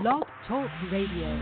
Blog Talk Radio.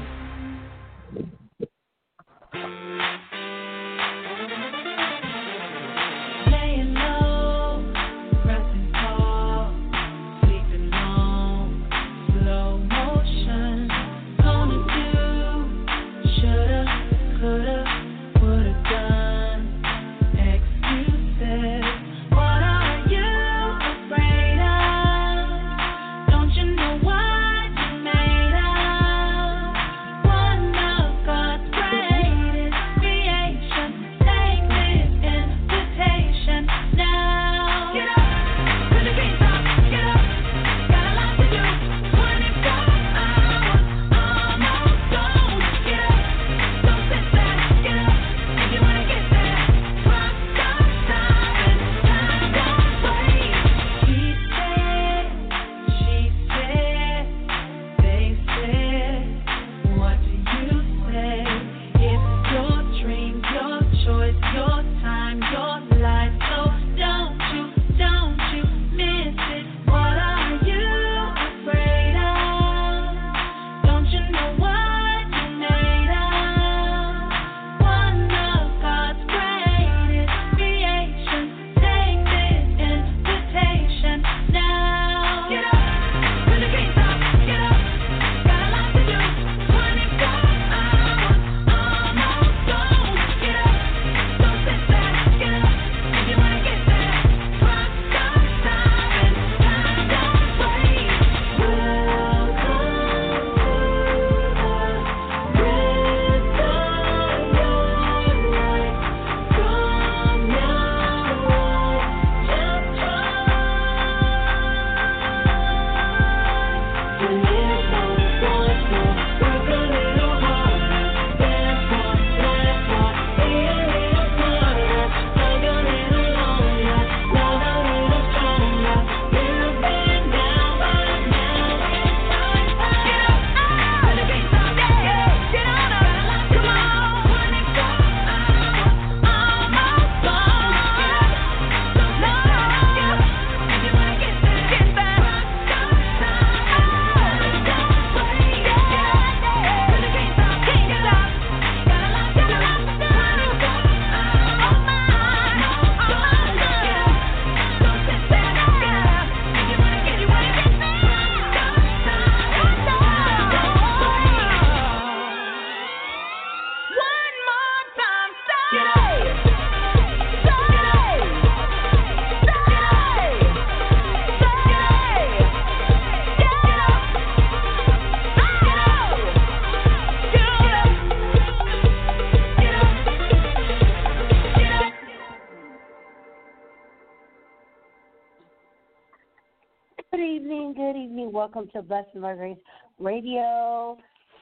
Evening, good evening. Welcome to Blessed Grace Radio.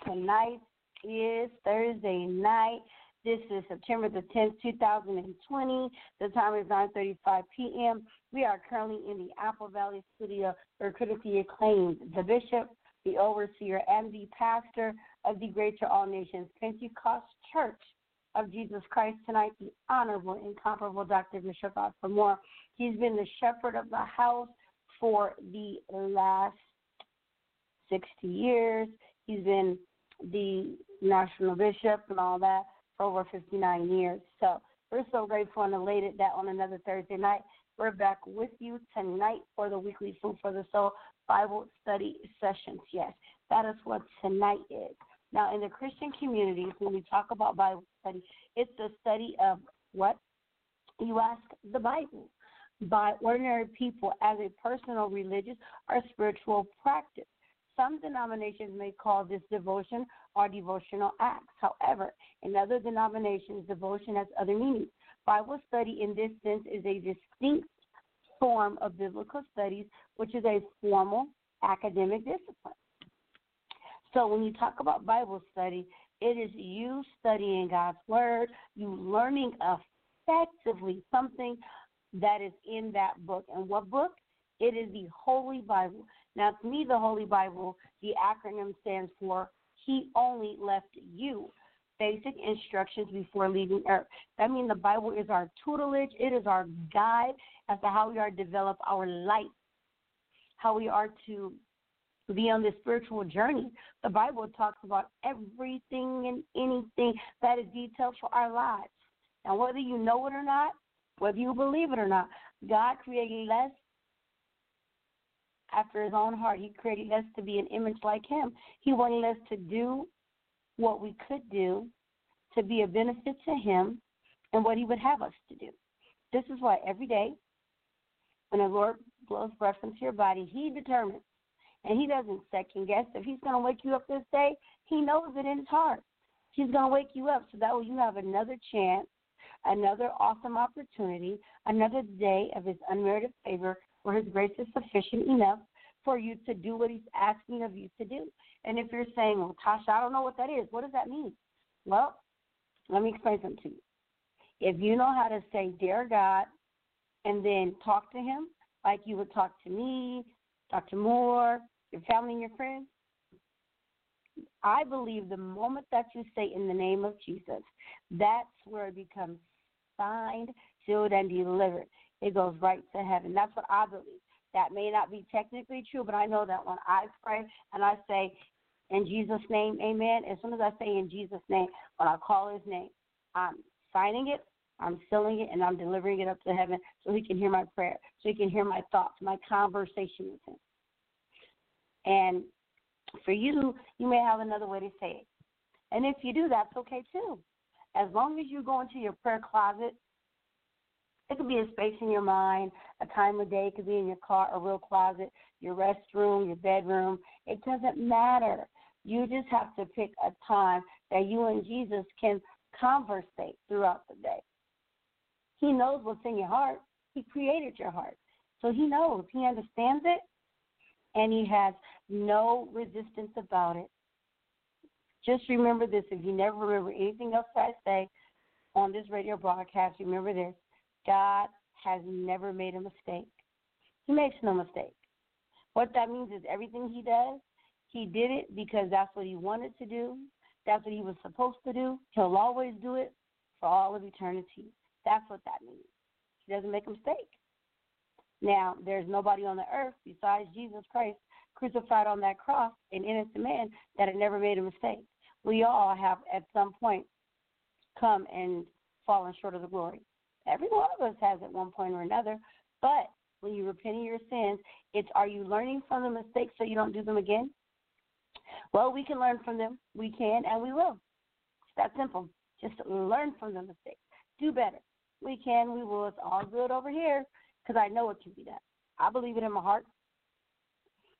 Tonight is Thursday night. This is September the 10th, 2020. The time is 9.35 p.m. We are currently in the Apple Valley studio where critically acclaimed the bishop, the overseer, and the pastor of the Greater All Nations Pentecost Church of Jesus Christ tonight, the Honorable, Incomparable Dr. Bishop Moore. He's been the shepherd of the house for the last 60 years. He's been the national bishop and all that for over 59 years. So we're so grateful and elated that on another Thursday night, we're back with you tonight for the weekly Food for the Soul Bible study sessions. Yes, that is what tonight is. Now, in the Christian communities, when we talk about Bible study, it's the study of what? You ask the Bible by ordinary people as a personal religious or spiritual practice. Some denominations may call this devotion or devotional acts. However, in other denominations, devotion has other meanings. Bible study, in this sense, is a distinct form of biblical studies, which is a formal academic discipline. So when you talk about Bible study, it is you studying God's Word, you learning effectively something that is in that book. And what book? It is the Holy Bible. Now, to me, the Holy Bible, the acronym stands for He only left you basic instructions before leaving earth. That means the Bible is our tutelage, it is our guide as to how we are to develop our life, how we are to be on this spiritual journey. The Bible talks about everything and anything that is detailed for our lives. And whether you know it or not, whether you believe it or not, God created us after his own heart. He created us to be an image like him. He wanted us to do what we could do to be a benefit to him and what he would have us to do. This is why every day when the Lord blows breath into your body, he determines and he doesn't second guess. If he's going to wake you up this day, he knows it in his heart. He's going to wake you up so that way you have another chance, another awesome opportunity, another day of his unmerited favor where his grace is sufficient enough for you to do what he's asking of you to do. And if you're saying, well, Tasha, I don't know what that is, what does that mean? Well, let me explain something to you. If you know how to say, Dear God, and then talk to him like you would talk to me, Dr. Moore, your family and your friends, I believe the moment that you say in the name of Jesus, that's where it becomes signed, sealed, and delivered. It goes right to heaven. That's what I believe. That may not be technically true, but I know that when I pray and I say, in Jesus' name, amen, as soon as I say in Jesus' name, when I call his name, I'm signing it, I'm sealing it, and I'm delivering it up to heaven so he can hear my prayer, so he can hear my thoughts, my conversation with him. And for you, you may have another way to say it. And if you do, that's okay too. As long as you go into your prayer closet, it could be a space in your mind, a time of day, it could be in your car, a real closet, your restroom, your bedroom. It doesn't matter. You just have to pick a time that you and Jesus can conversate throughout the day. He knows what's in your heart. He created your heart. So he knows. He understands it and he has no resistance about it. Just remember this if you never remember anything else that I say on this radio broadcast, remember this God has never made a mistake. He makes no mistake. What that means is everything he does, he did it because that's what he wanted to do. That's what he was supposed to do. He'll always do it for all of eternity. That's what that means. He doesn't make a mistake. Now, there's nobody on the earth besides Jesus Christ crucified on that cross, an innocent man that had never made a mistake. We all have at some point come and fallen short of the glory. Every one of us has at one point or another. But when you repent of your sins, it's are you learning from the mistakes so you don't do them again? Well, we can learn from them. We can and we will. It's that simple. Just learn from the mistakes. Do better. We can, we will. It's all good over here because I know it can be done. I believe it in my heart.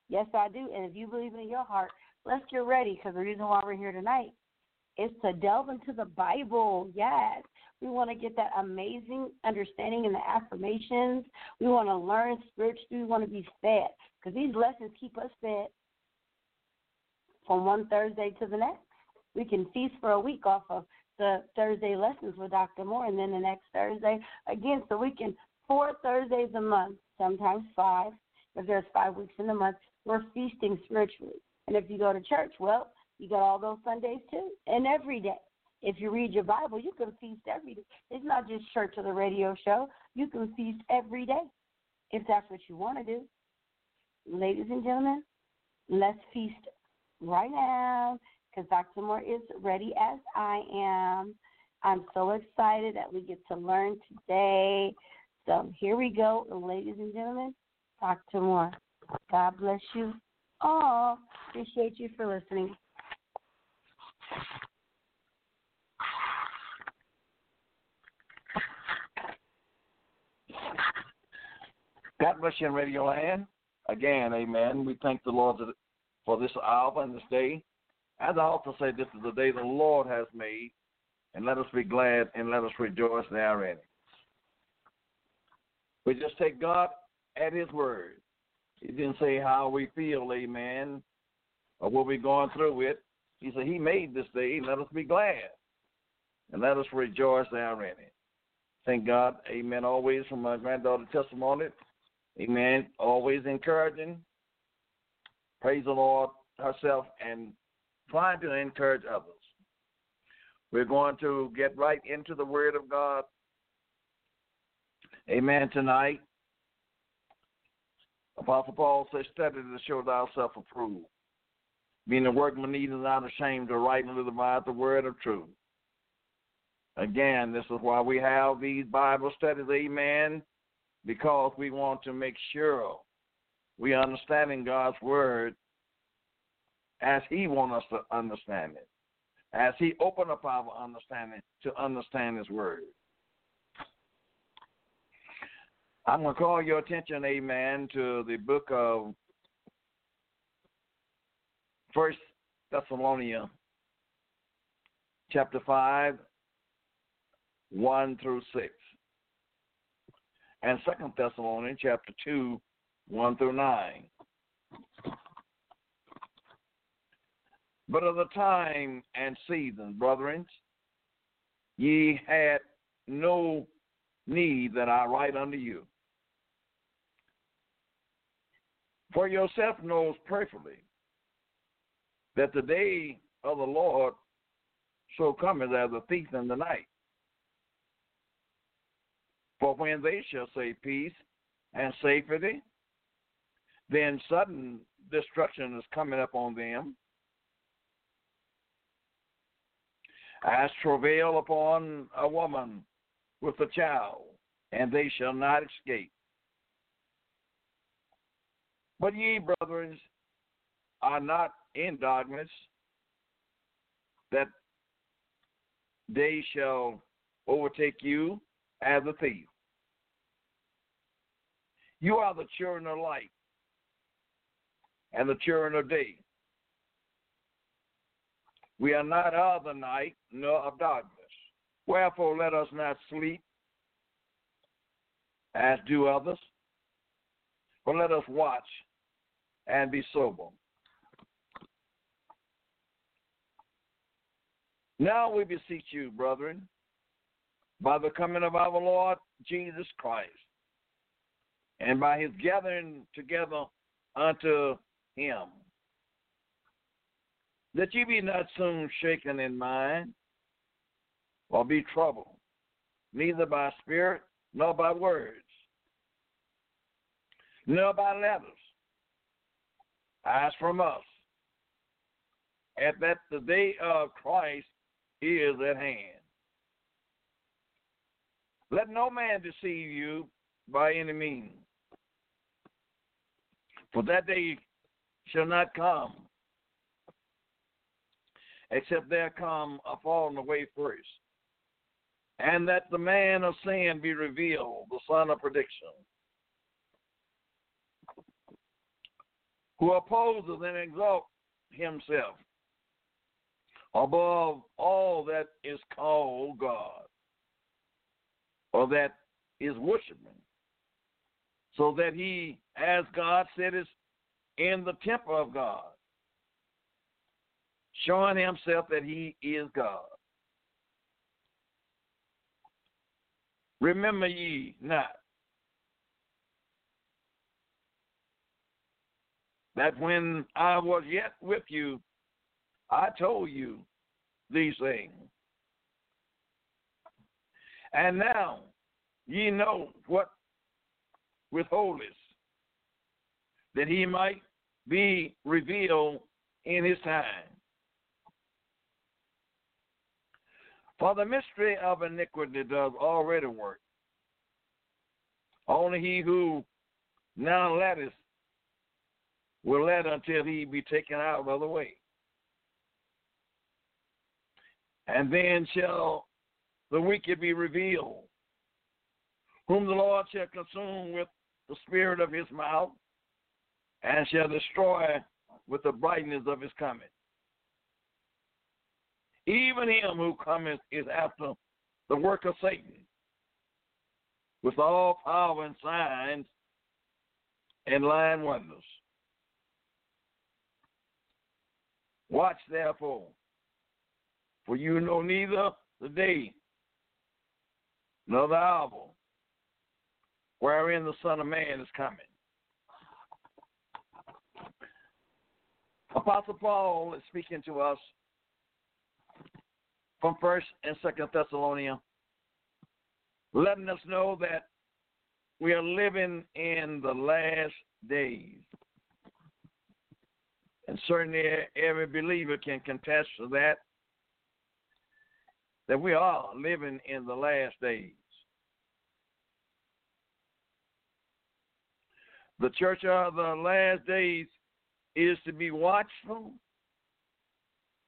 Yes, I do. And if you believe in your heart, let's get ready because the reason why we're here tonight is to delve into the Bible. Yes. We want to get that amazing understanding and the affirmations. We want to learn spiritually. We want to be fed because these lessons keep us fed from one Thursday to the next. We can feast for a week off of the Thursday lessons with Dr. Moore, and then the next Thursday again, so we can four Thursdays a month, sometimes five, if there's five weeks in the month, we're feasting spiritually. And if you go to church, well, you got all those Sundays too, and every day. If you read your Bible, you can feast every day. It's not just church or the radio show. You can feast every day if that's what you want to do. Ladies and gentlemen, let's feast right now because Dr. Moore is ready as I am. I'm so excited that we get to learn today. So here we go, ladies and gentlemen. Dr. Moore. God bless you all. Appreciate you for listening. God bless you in Radio Land. Again, amen. We thank the Lord for this hour and this day. As I also say, this is the day the Lord has made, and let us be glad and let us rejoice therein. We just take God at His word. He didn't say how we feel, amen. or what we're going through with. He said, He made this day, let us be glad. And let us rejoice therein. Thank God, amen, always from my granddaughter testimony. Amen. Always encouraging. Praise the Lord herself and trying to encourage others. We're going to get right into the Word of God. Amen. Tonight, Apostle Paul says, Study to show thyself approved, being a workman needed not ashamed to rightly divide the word of truth. Again, this is why we have these Bible studies, amen, because we want to make sure we are understanding God's word as He wants us to understand it, as He opened up our understanding to understand His word. I'm going to call your attention, amen, to the book of First Thessalonians, chapter 5, 1 through 6. And Second Thessalonians, chapter 2, 1 through 9. But of the time and season, brethren, ye had no need that I write unto you. For yourself knows perfectly that the day of the Lord so cometh as a thief in the night. For when they shall say peace and safety, then sudden destruction is coming up on them. As travail upon a woman with a child, and they shall not escape. But ye, brethren, are not in darkness, that they shall overtake you as a thief. You are the children of light and the children of day. We are not of the night nor of darkness. Wherefore let us not sleep as do others, but let us watch and be sober. Now we beseech you, brethren, by the coming of our Lord Jesus Christ, and by his gathering together unto him, that ye be not soon shaken in mind, or be troubled, neither by spirit, nor by words, nor by letters, as from us, and that the day of Christ is at hand. Let no man deceive you by any means, for that day shall not come, except there come a falling away first, and that the man of sin be revealed, the son of perdition, who opposes and exalts himself above all that is called God or that is worshiping, so that he, as God said, is in the temple of God, showing himself that he is God. Remember ye not that when I was yet with you, I told you these things. And now ye know what withholdeth, that he might be revealed in his time. For the mystery of iniquity does already work. Only he who now letteth will let until he be taken out of the way. And then shall the wicked be revealed, whom the Lord shall consume with the spirit of his mouth, and shall destroy with the brightness of his coming. Even him who cometh is after the work of Satan, with all power and signs and lying wonders. Watch therefore, for you know neither the day nor the hour wherein the Son of Man is coming. Apostle Paul is speaking to us from First and Second Thessalonians, letting us know that we are living in the last days. And certainly every believer can contest to that, that we are living in the last days. The church of the last days is to be watchful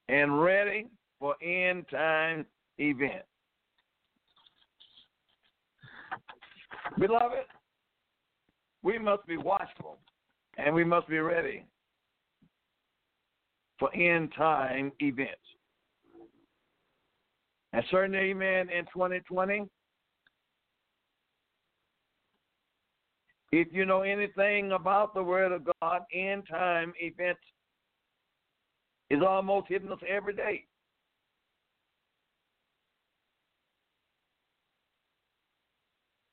and ready for end time events. Beloved, we must be watchful and we must be ready for end time events. And certainly, amen, in 2020, if you know anything about the Word of God, end time events is almost hitting us every day.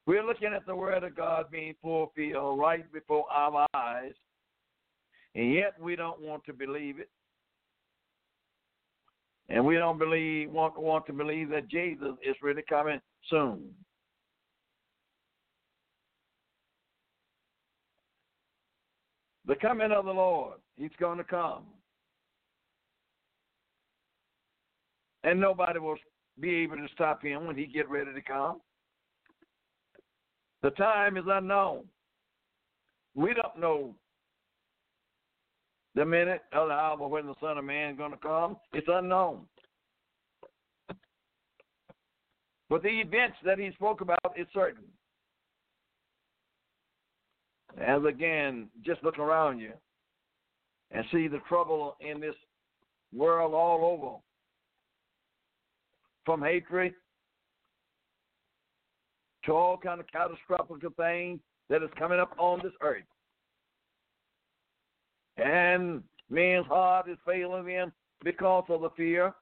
We're looking at the Word of God being fulfilled right before our eyes, and yet we don't want to believe it. And we don't believe want want to believe that Jesus is really coming soon. The coming of the Lord, He's going to come. And nobody will be able to stop him when he get ready to come. The time is unknown. We don't know the minute or the hour when the Son of Man is going to come. It's unknown. But the events that he spoke about is certain. As again, just look around you and see the trouble in this world all over. From hatred to all kind of catastrophic things that is coming up on this earth. And man's heart is failing them because of the fear.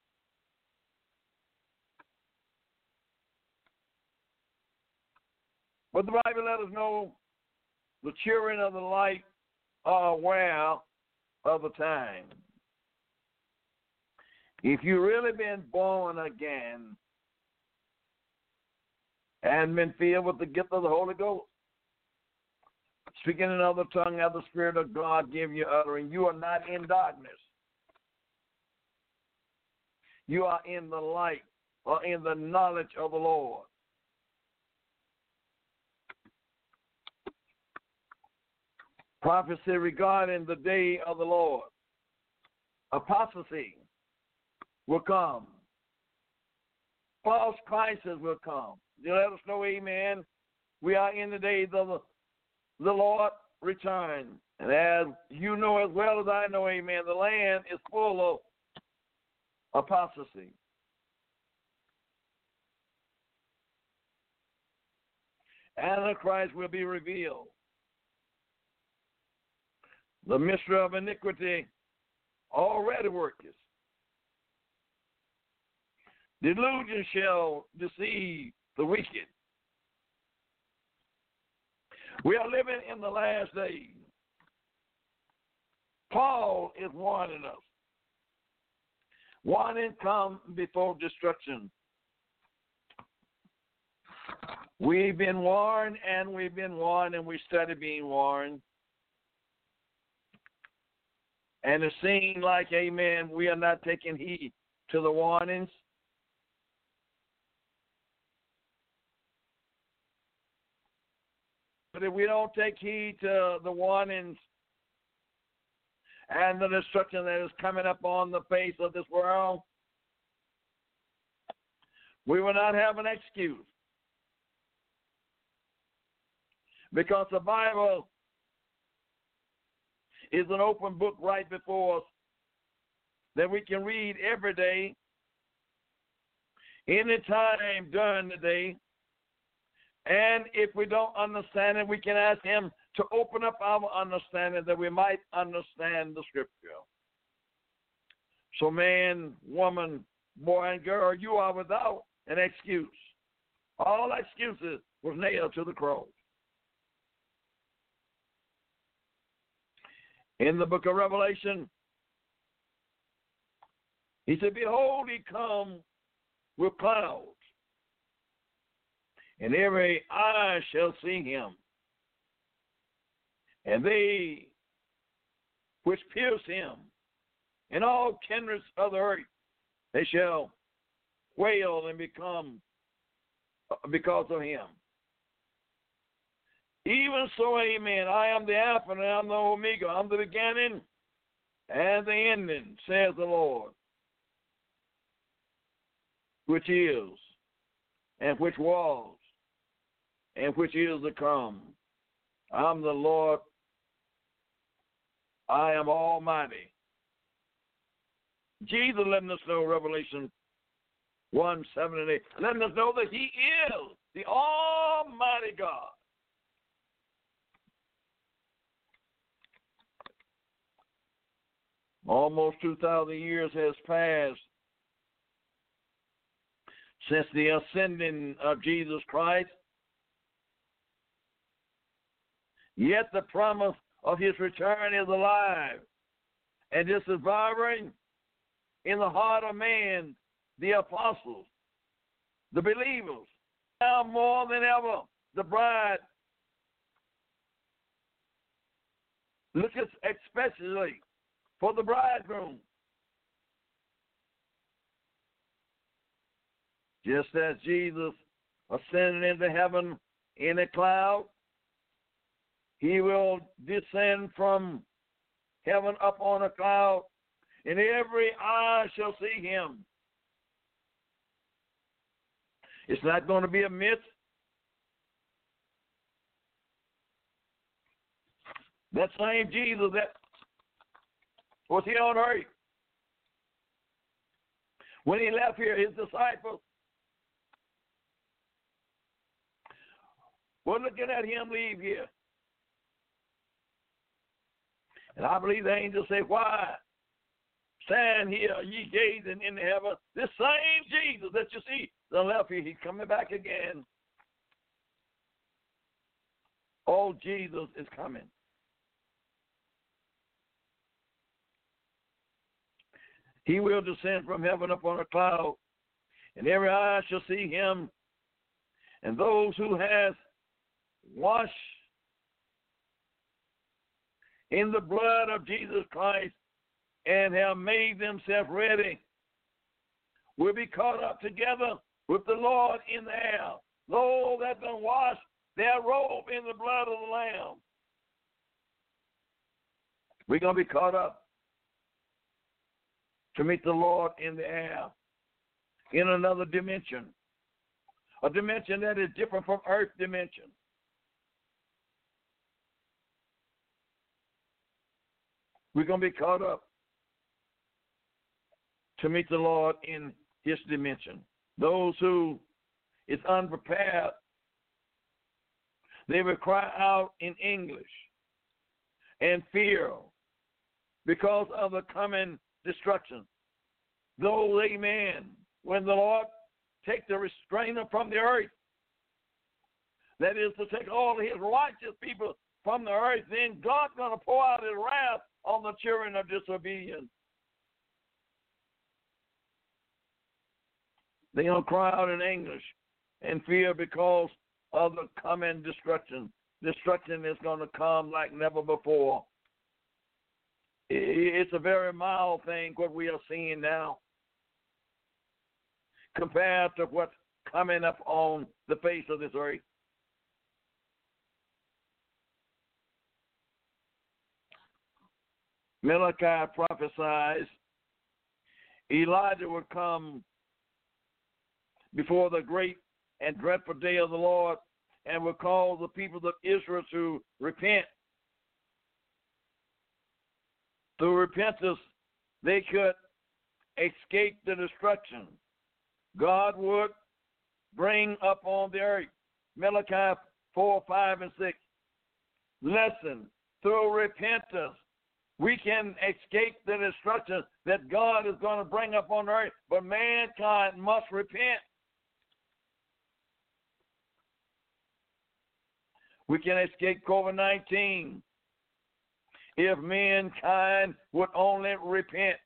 But the Bible let us know the children of the light are aware of the time. If you really been born again and been filled with the gift of the Holy Ghost, speaking in another tongue as the Spirit of God give you uttering, you are not in darkness. You are in the light or in the knowledge of the Lord. prophecy regarding the day of the Lord. Apostasy will come. False Christs will come. You let us know, amen. We are in the days of the, the Lord return. And as you know as well as I know, amen, the land is full of apostasy. Antichrist will be revealed. The mystery of iniquity already worketh. Delusion shall deceive the wicked. We are living in the last days. Paul is warning us. Warning come before destruction. We've been warned and we've been warned and we study being warned. And it seems like, amen, we are not taking heed to the warnings. But if we don't take heed to the warnings and the destruction that is coming up on the face of this world, we will not have an excuse. Because the Bible is an open book right before us that we can read every day, anytime during the day. And if we don't understand it, we can ask Him to open up our understanding that we might understand the Scripture. So, man, woman, boy, and girl, you are without an excuse. All excuses was nailed to the cross. In the book of Revelation, he said, Behold, he come with clouds, and every eye shall see him, and they which pierce him, and all kindreds of the earth, they shall wail and become uh, because of him. Even so, amen. I am the Alpha and I am the Omega. I'm the beginning and the ending, says the Lord, which is, and which was, and which is to come. I'm the Lord. I am Almighty. Jesus letting us know, Revelation 1 7 and 8, letting us know that He is the Almighty God. Almost 2,000 years has passed since the ascending of Jesus Christ. Yet the promise of his return is alive. And this is vibrating in the heart of man, the apostles, the believers. Now more than ever, the bride looks especially for the bridegroom. Just as Jesus ascended into heaven in a cloud, he will descend from heaven up on a cloud, and every eye shall see him. It's not going to be a myth. That same Jesus that was here on earth? When he left here, his disciples were looking at him leave here. And I believe the angels say, Why? Stand here, ye gazing in heaven. This same Jesus that you see the left here, he's coming back again. Oh, Jesus is coming. He will descend from heaven upon a cloud, and every eye shall see him, and those who have washed in the blood of Jesus Christ and have made themselves ready will be caught up together with the Lord in the air. Those that done washed their robe in the blood of the Lamb. We're going to be caught up to meet the Lord in the air, in another dimension, a dimension that is different from earth dimension. We're going to be caught up to meet the Lord in his dimension. Those who is unprepared, they will cry out in English and fear because of the coming destruction. Those, amen, when the Lord take the restrainer from the earth, that is to take all his righteous people from the earth, then God's going to pour out his wrath on the children of disobedience. They're going to cry out in English and fear because of the coming destruction. Destruction is going to come like never before. It's a very mild thing what we are seeing now compared to what's coming up on the face of this earth. Malachi prophesies Elijah would come before the great and dreadful day of the Lord and would call the people of Israel to repent. Through repentance, they could escape the destruction. God would bring up on the earth. Malachi 4, 5, and 6. Listen, through repentance, we can escape the destruction that God is going to bring upon earth, but mankind must repent. We can escape COVID 19 if mankind would only repent.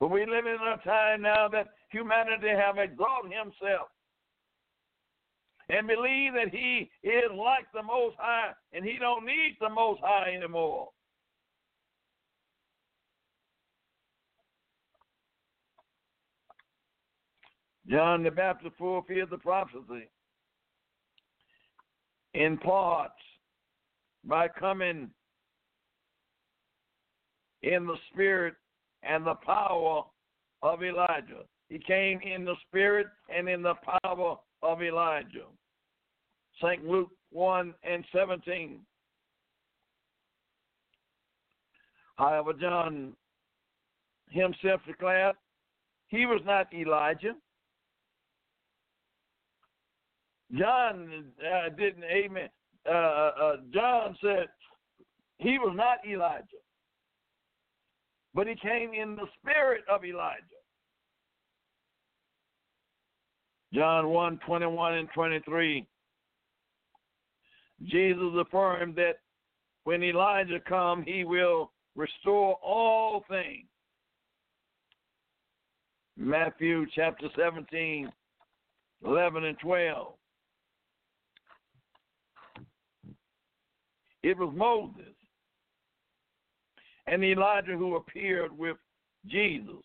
But we live in a time now that humanity have exalted himself and believe that he is like the Most High and he don't need the Most High anymore. John the Baptist fulfilled the prophecy in parts by coming in the spirit and the power of Elijah. He came in the spirit and in the power of Elijah. St. Luke 1 and 17. However, John himself declared he was not Elijah. John uh, didn't, amen. Uh, uh, John said he was not Elijah, but he came in the spirit of Elijah. John 1 21 and 23. Jesus affirmed that when Elijah come, he will restore all things. Matthew chapter 17, 11 and 12. It was Moses and Elijah who appeared with Jesus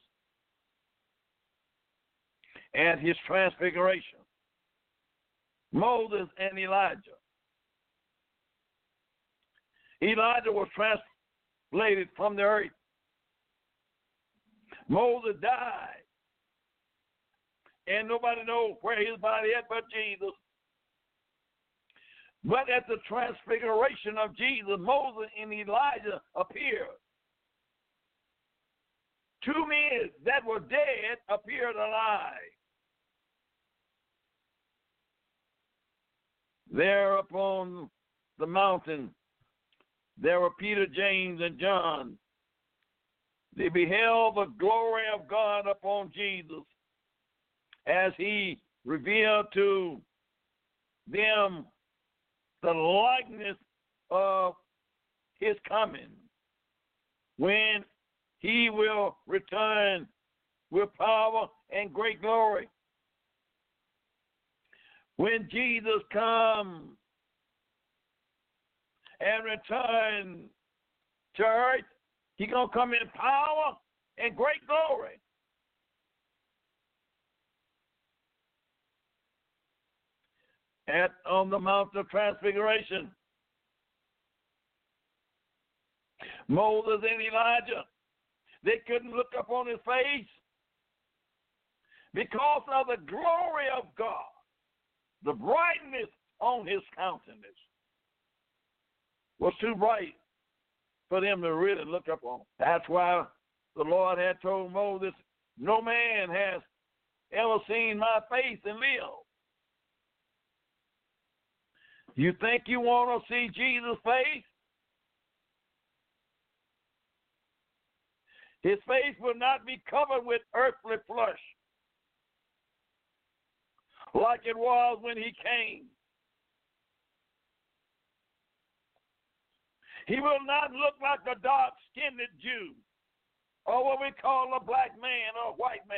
at his transfiguration. Moses and Elijah. Elijah was translated from the earth. Moses died. And nobody knows where his body is but Jesus. But at the transfiguration of Jesus, Moses and Elijah appeared. Two men that were dead appeared alive. There upon the mountain, there were Peter, James, and John. They beheld the glory of God upon Jesus as he revealed to them the likeness of his coming when he will return with power and great glory. When Jesus comes and return to earth, he gonna come in power and great glory. At on the Mount of Transfiguration, Moses and Elijah, they couldn't look up on his face because of the glory of God, the brightness on his countenance was too bright for them to really look up on. That's why the Lord had told Moses, No man has ever seen my face and live. You think you want to see Jesus' face? His face will not be covered with earthly flesh like it was when he came. He will not look like a dark skinned Jew or what we call a black man or a white man.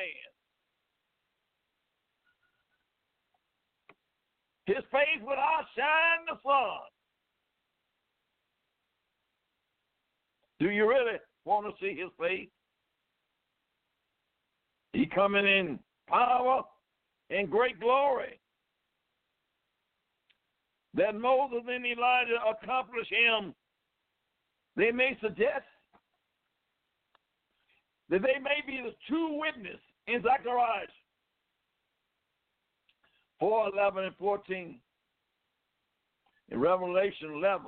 His face will outshine the sun. Do you really want to see his face? He coming in power and great glory. That Moses and Elijah accomplished him. They may suggest that they may be the true witness in Zechariah 4, 11, and 14. In Revelation 11,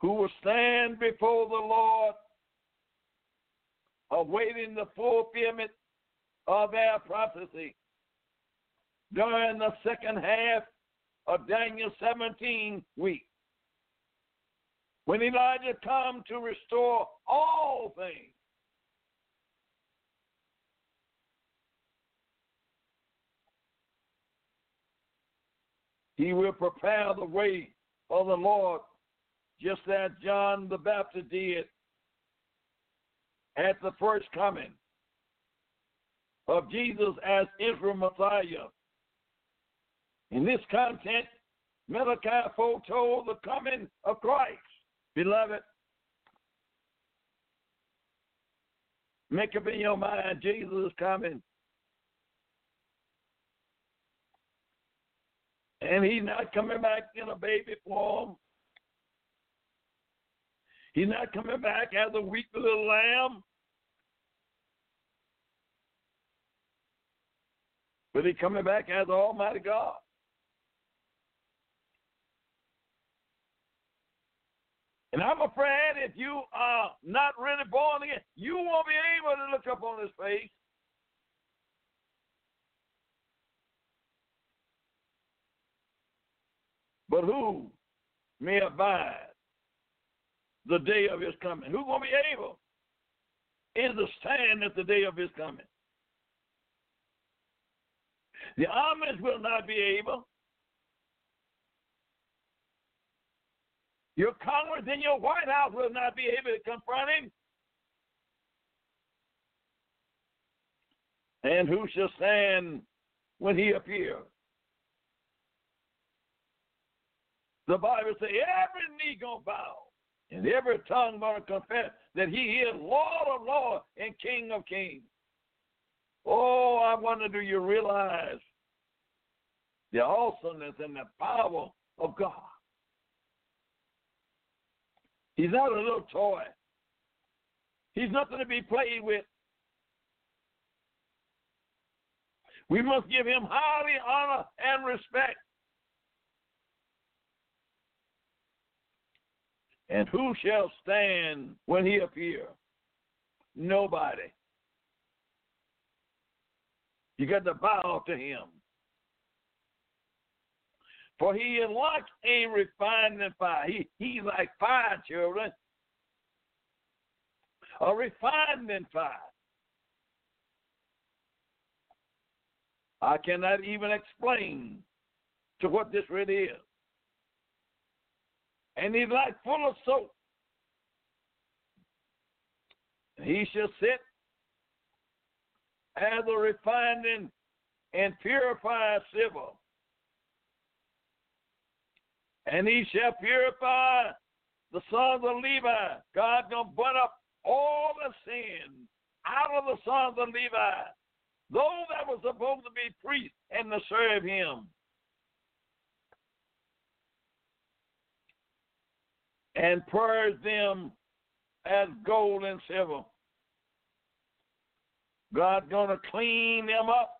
who will stand before the Lord awaiting the fulfillment of their prophecy during the second half of Daniel 17 week. When Elijah come to restore all things. He will prepare the way for the Lord, just as John the Baptist did at the first coming of Jesus as Israel Messiah. In this content, Malachi foretold the coming of Christ. Beloved, make up in your mind Jesus is coming. And he's not coming back in a baby form. He's not coming back as a weak little lamb. But he's coming back as Almighty God. And I'm afraid if you are not really born again, you won't be able to look up on his face. But who may abide the day of his coming? Who gonna be able to stand at the day of his coming? The armies will not be able. Your Congress and your White House will not be able to confront him. And who shall stand when he appears? The Bible says every knee gonna bow and every tongue gonna confess that he is Lord of Lords and King of Kings. Oh, I wonder, do you realize the awesomeness and the power of God? He's not a little toy. He's nothing to be played with. We must give him highly honor and respect. And who shall stand when he appear? Nobody. You got to bow to him. For he is like a refining fire. He, he's like fire, children. A refining fire. I cannot even explain to what this really is. And he's like full of soap. He shall sit as a refining and purified silver and he shall purify the sons of Levi. God's gonna burn up all the sin out of the sons of Levi, those that were supposed to be priests and to serve him. And purge them as gold and silver. God's gonna clean them up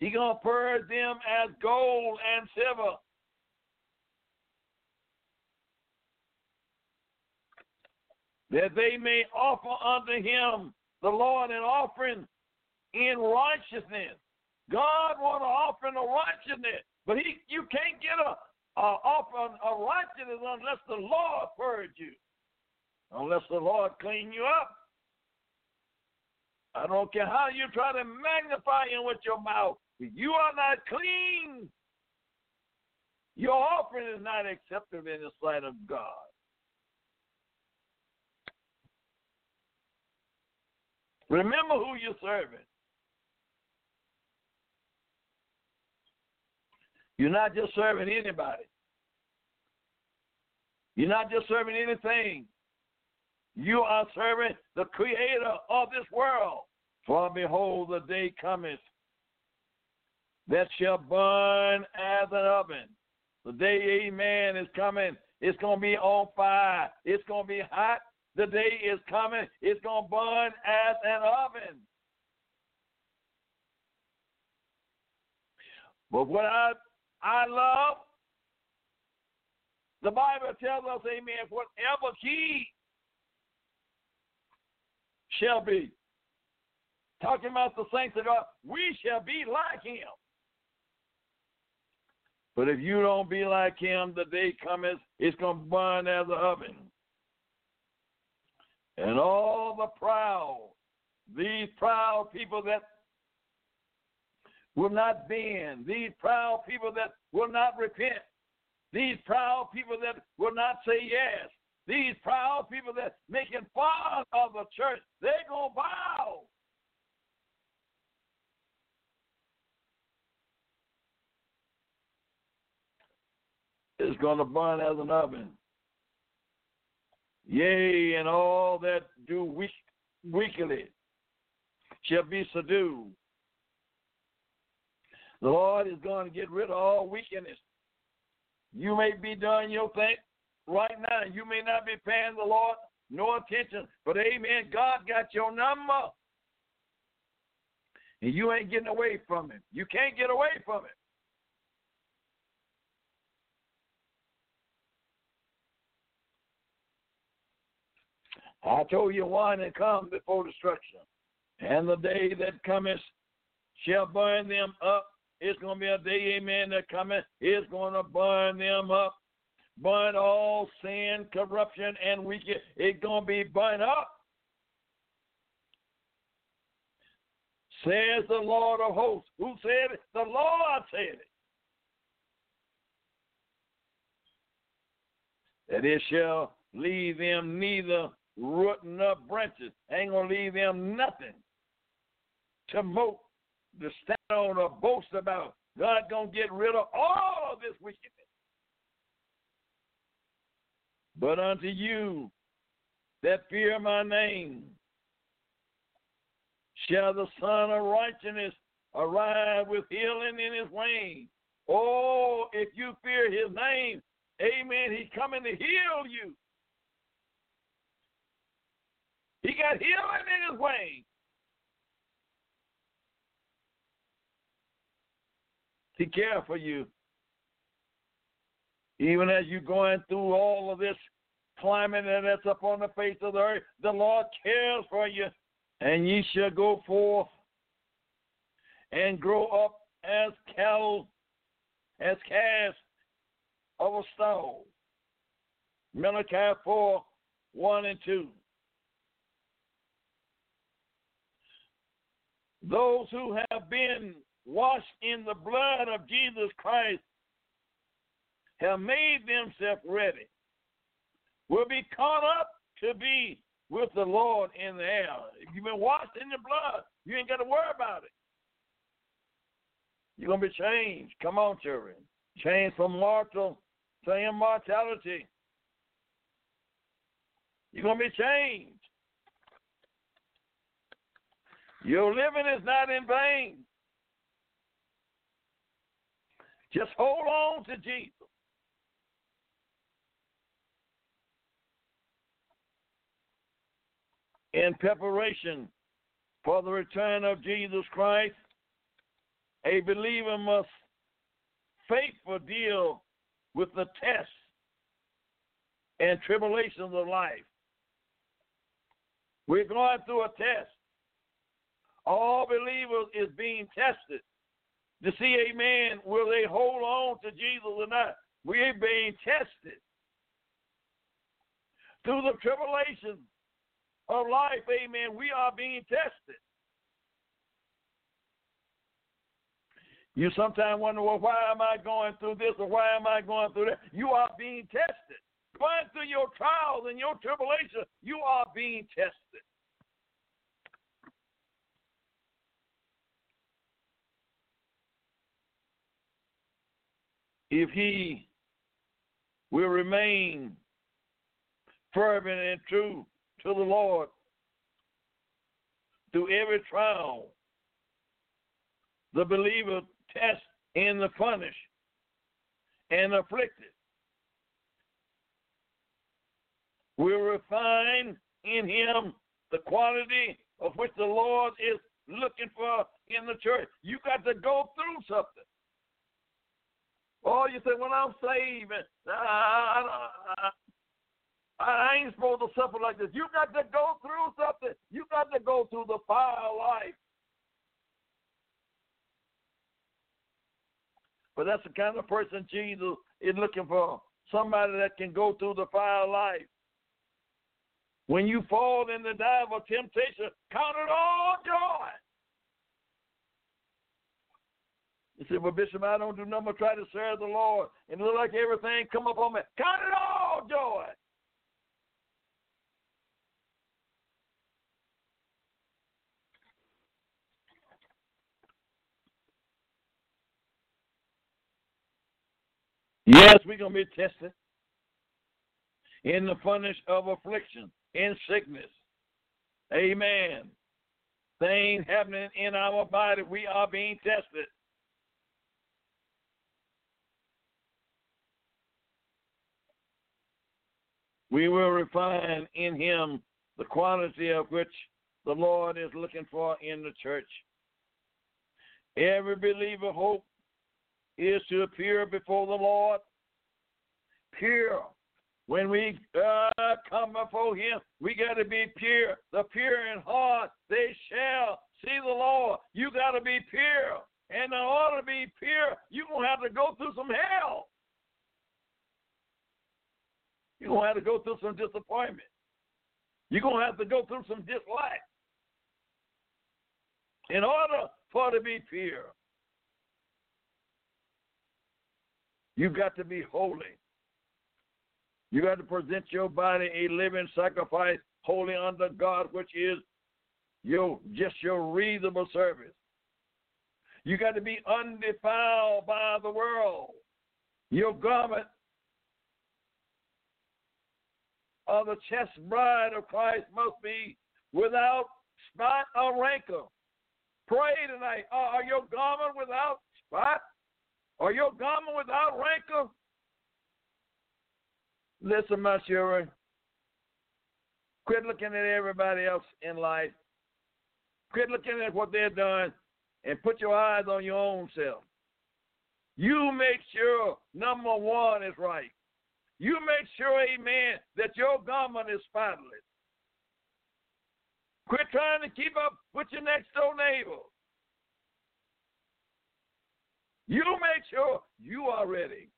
He's going to purge them as gold and silver. That they may offer unto him, the Lord, an offering in righteousness. God wants an offering of righteousness, but he, you can't get a, a offering of righteousness unless the Lord purge you, unless the Lord clean you up. I don't care how you try to magnify him with your mouth. You are not clean, your offering is not acceptable in the sight of God. Remember who you're serving. You're not just serving anybody. You're not just serving anything. You are serving the creator of this world. For behold, the day cometh that shall burn as an oven. The day, amen, is coming. It's going to be on fire. It's going to be hot. The day is coming. It's going to burn as an oven. But what I, I love, the Bible tells us, amen, whatever he shall be. Talking about the saints of God, we shall be like him. But if you don't be like him, the day cometh, it's going to burn as an oven. And all the proud, these proud people that will not bend, these proud people that will not repent, these proud people that will not say yes, these proud people that making fun of the church, they're going to bow. It's going to burn as an oven. Yea, and all that do weak, wickedly shall be subdued. The Lord is going to get rid of all wickedness. You may be doing your thing right now. You may not be paying the Lord no attention, but amen, God got your number. And you ain't getting away from him. You can't get away from it. I told you one and come before destruction. And the day that cometh shall burn them up. It's going to be a day, amen, that cometh. It's going to burn them up. Burn all sin, corruption, and wicked. It's going to be burned up. Says the Lord of hosts. Who said it? The Lord said it. That it shall leave them neither rooting up branches. Ain't gonna leave them nothing to moat, to stand on or boast about. God gonna get rid of all of this wickedness. But unto you that fear my name shall the Son of Righteousness arrive with healing in his wings. Oh, if you fear his name, amen, he's coming to heal you. He got healing in his wings. He cares for you. Even as you're going through all of this climate that's up on the face of the earth, the Lord cares for you. And ye shall go forth and grow up as cattle, as calves of a stall. Malachi 4 1 and 2. Those who have been washed in the blood of Jesus Christ have made themselves ready, will be caught up to be with the Lord in the air. If you've been washed in the blood, you ain't got to worry about it. You're going to be changed. Come on, children. Changed from mortal to immortality. You're going to be changed. Your living is not in vain. Just hold on to Jesus. In preparation for the return of Jesus Christ, a believer must faithfully deal with the tests and tribulations of life. We're going through a test. All believers is being tested to see, amen, will they hold on to Jesus or not? We're being tested. Through the tribulations of life, amen, we are being tested. You sometimes wonder, well, why am I going through this or why am I going through that? You are being tested. Going through your trials and your tribulations, you are being tested. if he will remain fervent and true to the Lord through every trial, the believer test in the punished and afflicted will refine in him the quality of which the Lord is looking for in the church. You got to go through something. Oh, you say, well, I'm saved. Uh, I, I, I ain't supposed to suffer like this. You got to go through something. You got to go through the fire of life. But that's the kind of person Jesus is looking for. Somebody that can go through the fire of life. When you fall in the dive of temptation, count it all joy. You say, well, Bishop, I don't do nothing but try to serve the Lord. And it look like everything come up on me. Count it all joy. Yes, we're going to be tested in the furnace of affliction, in sickness. Amen. Things happening in our body, we are being tested. We will refine in him the quality of which the Lord is looking for in the church. Every believer hope is to appear before the Lord pure. When we uh, come before Him, we got to be pure. The pure in heart, they shall see the Lord. You got to be pure. And in order to be pure, you're going to have to go through some hell. You're going to have to go through some disappointment. You're going to have to go through some dislike. In order for to be pure, you've got to be holy. You got to present your body a living sacrifice, holy unto God, which is your just your reasonable service. You got to be undefiled by the world. Your garment of the chest bride of Christ must be without spot or wrinkle. Pray tonight. Are your garment without spot? Are your garment without wrinkle? Listen, my children. Quit looking at everybody else in life. Quit looking at what they're doing and put your eyes on your own self. You make sure number one is right. You make sure, amen, that your garment is spotless. Quit trying to keep up with your next door neighbor. You make sure you are ready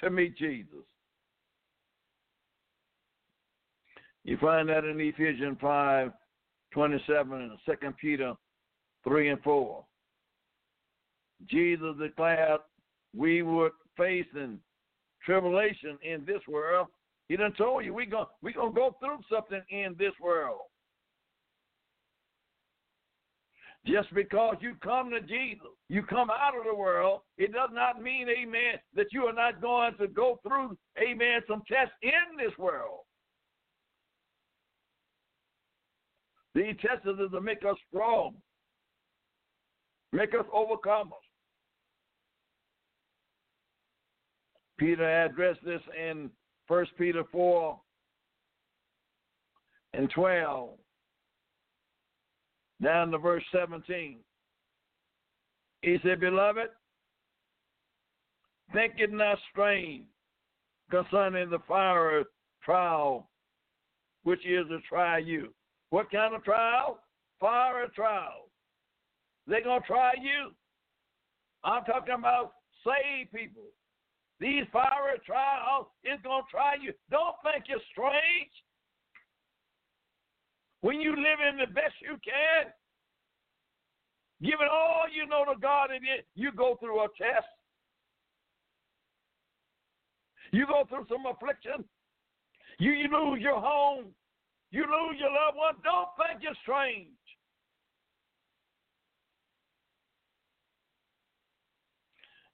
to meet Jesus. You find that in Ephesians 5 27 and 2 Peter 3 and 4. Jesus declared we would face in tribulation in this world. He done told you we're going we gonna go through something in this world. Just because you come to Jesus, you come out of the world, it does not mean, amen, that you are not going to go through, amen, some tests in this world. These tests are to make us strong, make us overcomers. Peter addressed this in 1 Peter 4 and 12, down to verse 17. He said, Beloved, think it not strange concerning the fire trial which is to try you what kind of trial? Fire trial. They're going to try you. I'm talking about saved people. These fiery trials is going to try you. Don't think you're strange. When you live in the best you can, giving all you know to God, and yet you go through a test. You go through some affliction. You, you lose your home. You lose your loved one, don't think you're strange.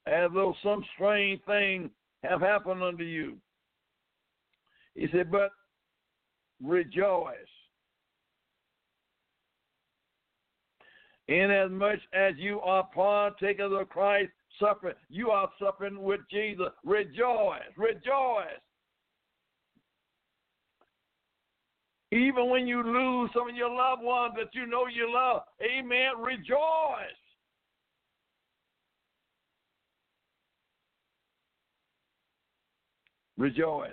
As though some strange thing have happened unto you. He said, but rejoice. Inasmuch as you are partakers of Christ's suffering, you are suffering with Jesus. Rejoice, rejoice. Even when you lose some of your loved ones that you know you love, amen, rejoice. Rejoice.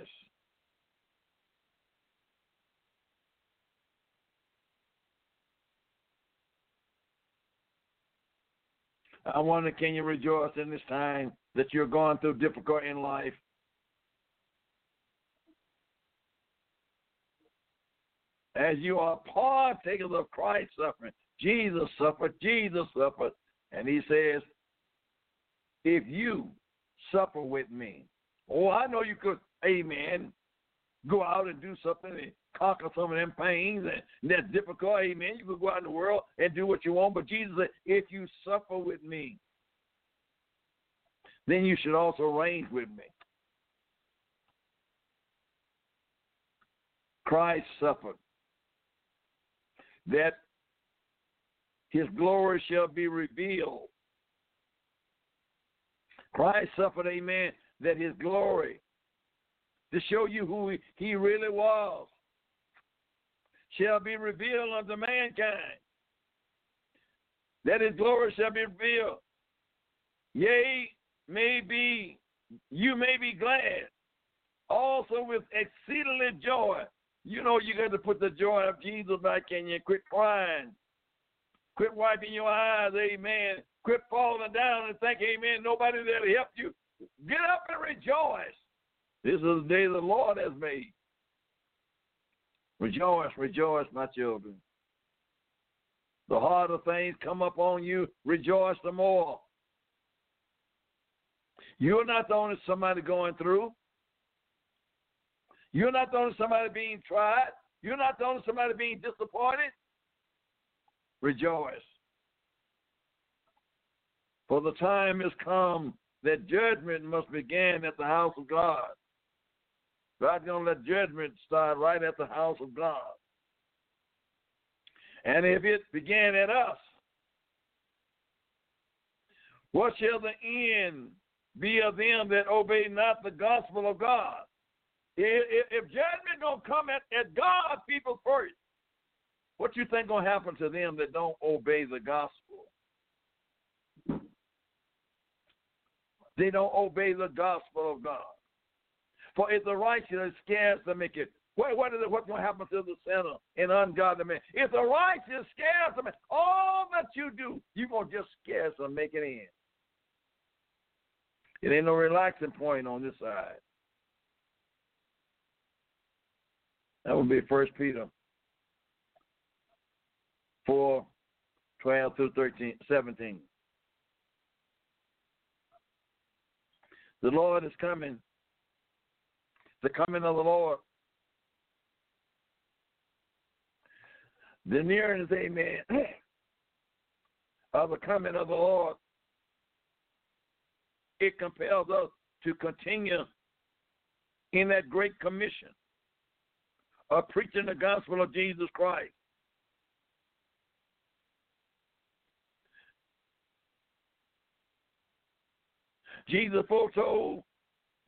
I wonder, can you rejoice in this time that you're going through difficulty in life? As you are partakers of Christ's suffering, Jesus suffered, Jesus suffered, and he says, if you suffer with me, oh, I know you could, amen, go out and do something and conquer some of them pains and that's difficult, amen. You could go out in the world and do what you want, but Jesus said, if you suffer with me, then you should also reign with me. Christ suffered that his glory shall be revealed. Christ suffered, amen, that his glory, to show you who he, really was, shall be revealed unto mankind. That his glory shall be revealed. Yea, may be, you may be glad, also with exceedingly joy. You know you got to put the joy of Jesus back in you. Quit crying. Quit wiping your eyes, amen. Quit falling down and think, amen, nobody that'll help you. Get up and rejoice. This is the day the Lord has made. Rejoice, rejoice, my children. The harder things come upon you, rejoice the more. You're not the only somebody going through. You're not the only somebody being tried. You're not the only somebody being disappointed. Rejoice. For the time has come that judgment must begin at the house of God. God's going to let judgment start right at the house of God. And if it began at us, what shall the end be of them that obey not the gospel of God? If, if judgment gonna come at, at God's people first, what you think gonna happen to them that don't obey the gospel? They don't obey the gospel of God. For if the righteous is scarce to make it, what, what is it, what's going to happen to the sinner and ungodly man? If the righteous scarce to make all that you do, you're going to just scarce to make it in. It ain't no relaxing point on this side. That would be First Peter 4, 12 through 13, 17. The Lord is coming. The coming of the Lord. The nearness, amen, of the coming of the Lord. It compels us to continue in that great commission of preaching the gospel of Jesus Christ. Jesus foretold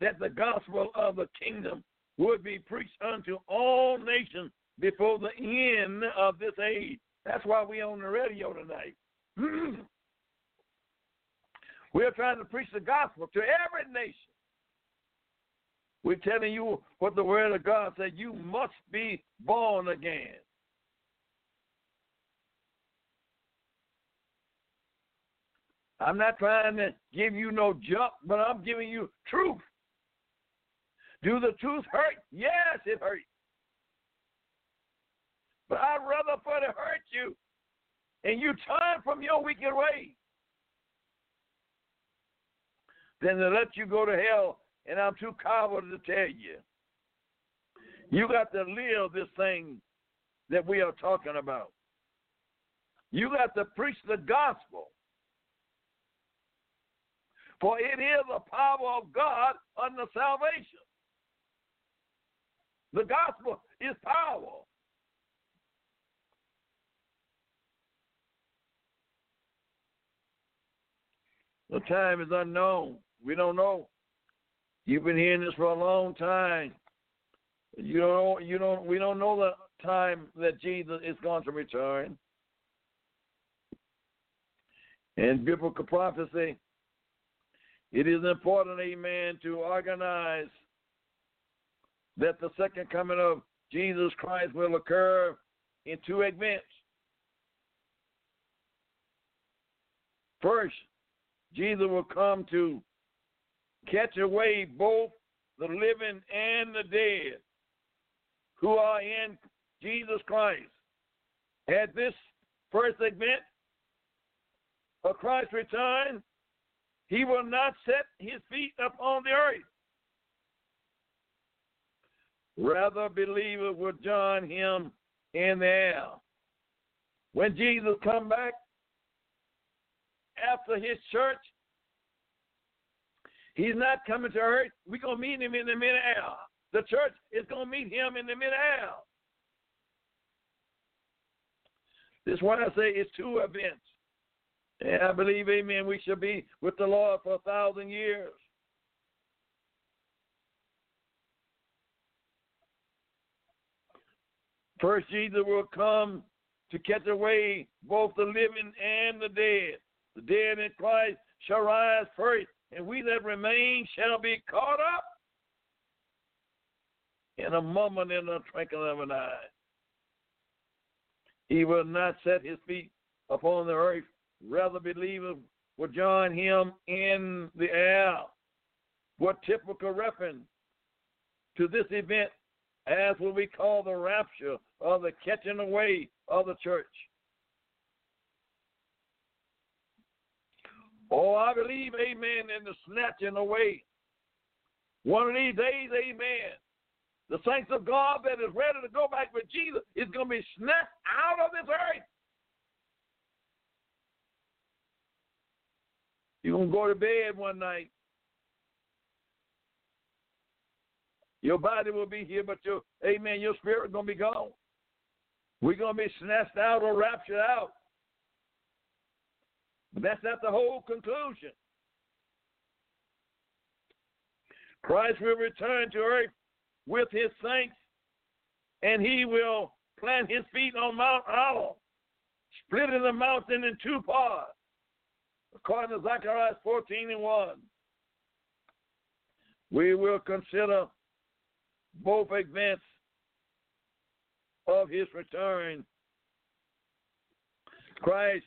that the gospel of the kingdom would be preached unto all nations before the end of this age. That's why we're on the radio tonight. we're trying to preach the gospel to every nation. We're telling you what the word of God said. You must be born again. I'm not trying to give you no junk, but I'm giving you truth. Do the truth hurt? Yes, it hurts. But I'd rather for it hurt you and you turn from your wicked ways than to let you go to hell. And I'm too coward to tell you. You got to live this thing that we are talking about. You got to preach the gospel. For it is the power of God unto salvation. The gospel is power. The time is unknown. We don't know. You've been hearing this for a long time. You don't know, you don't we don't know the time that Jesus is going to return. In biblical prophecy, it is important, amen, to organize that the second coming of Jesus Christ will occur in two events. First, Jesus will come to catch away both the living and the dead who are in Jesus Christ. At this first event of Christ's return, he will not set his feet upon the earth. Rather, believers will join him in the air. When Jesus come back after his church, he's not coming to earth. We're to meet him in the mid-air. The church is to meet him in the mid-air. This is why I say it's two events. And I believe, amen, we shall be with the Lord for a thousand years. First, Jesus will come to catch away both the living and the dead. The dead in Christ shall rise first, and we that remain shall be caught up in a moment, in a twinkling of an eye. He will not set his feet upon the earth. Rather, believers will join him in the air. What typical reference to this event as what we call the rapture or the catching away of the church. Oh, I believe, amen, in the snatching away. One of these days, amen, the saints of God that is ready to go back with Jesus is going to be snatched out of this earth. You're going to go to bed one night. Your body will be here, but your, amen, your spirit is going to be gone. We're going to be snatched out or raptured out. But that's not the whole conclusion. Christ will return to earth with his saints, and he will plant his feet on Mount Olive, splitting the mountain in two parts, according to Zechariah 14 and 1. We will consider both events of his return. Christ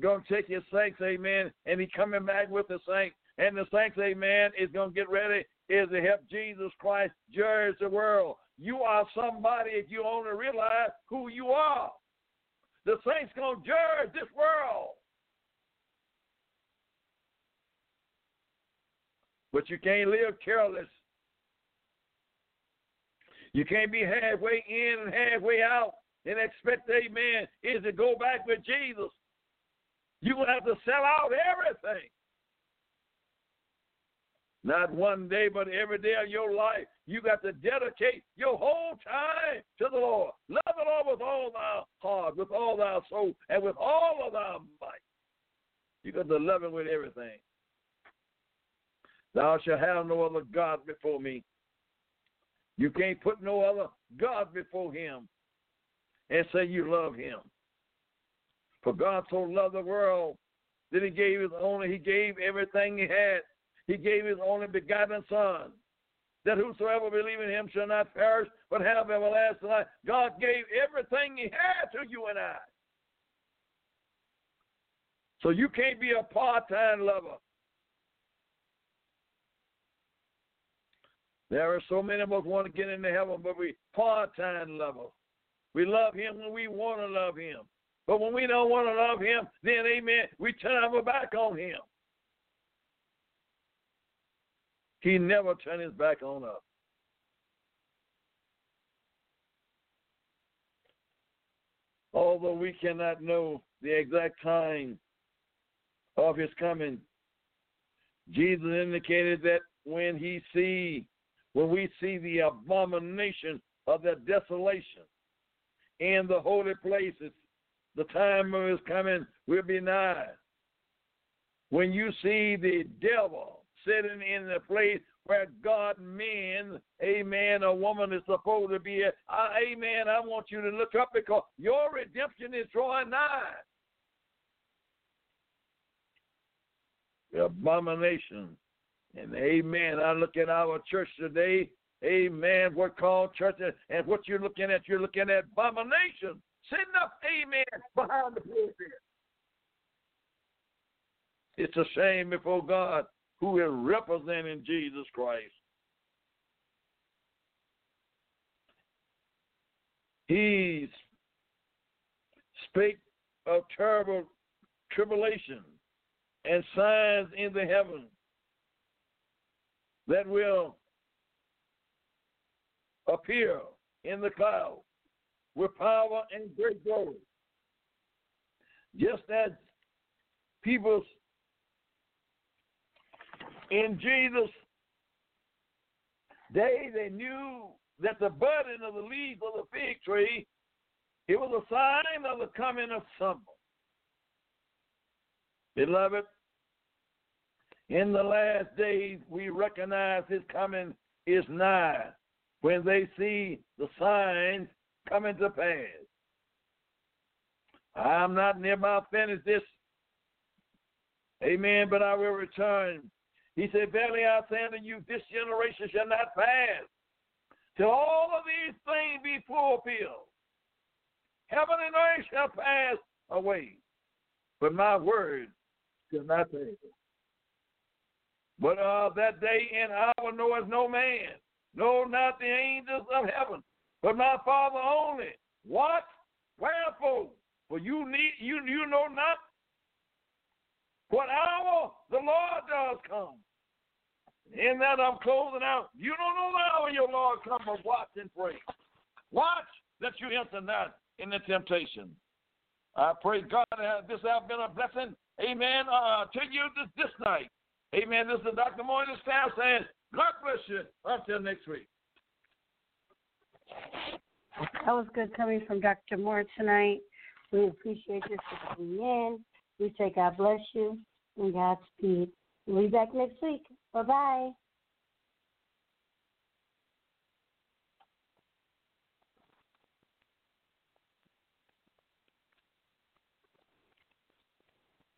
gonna take his saints, amen, and he coming back with the saints. And the saints, amen, is gonna get ready is to help Jesus Christ judge the world. You are somebody if you only realize who you are. The saints gonna judge this world. But you can't live careless. You can't be halfway in and halfway out and expect, amen, is to go back with Jesus. You will have to sell out everything. Not one day, but every day of your life, you got to dedicate your whole time to the Lord. Love the Lord with all thy heart, with all thy soul, and with all of thy might. You got to love him with everything. Thou shalt have no other God before me. You can't put no other God before him and say you love him. For God so loved the world that he gave his only, he gave everything he had. He gave his only begotten Son, that whosoever believe in him shall not perish, but have everlasting life. God gave everything he had to you and I. So you can't be a part-time lover. There are so many of us want to get into heaven, but we part-time lovers. We love him when we want to love him. But when we don't want to love him, then, amen, we turn our back on him. He never turned his back on us. Although we cannot know the exact time of his coming, Jesus indicated that when he see, when we see the abomination of the desolation in the holy places, the time his coming will be nigh. When you see the devil sitting in the place where God men, amen, a woman is supposed to be, amen, I want you to look up because your redemption is drawing nigh. The abomination. And amen. I look at our church today, amen, what called church, and what you're looking at, you're looking at abomination sitting up, amen, behind the pulpit. It's a shame before oh God who is representing Jesus Christ. He spake of terrible tribulation and signs in the heavens that will appear in the cloud with power and great glory. Just as people in Jesus' day, they knew that the budding of the leaves of the fig tree, it was a sign of the coming of summer. Beloved, in the last days, we recognize his coming is nigh when they see the signs coming to pass. I'm not nearby finished this. Amen. But I will return. He said, Verily I say unto you, this generation shall not pass till all of these things be fulfilled. Heaven and earth shall pass away, but my word shall not pass. But uh, that day and hour knoweth no man, no, not the angels of heaven, but my Father only. What? Wherefore? For you need you you know not what hour the Lord does come. In that I'm closing out. You don't know the hour your Lord come, but watch and pray. Watch that you enter not in the temptation. I pray God this has been a blessing. Amen. Uh, to you this, this night. Amen. This is Dr. Moore and staff saying, God bless you. Until next week. That was good coming from Dr. Moore tonight. We appreciate you for coming in. We say God bless you and Godspeed. We'll be back next week. Bye bye.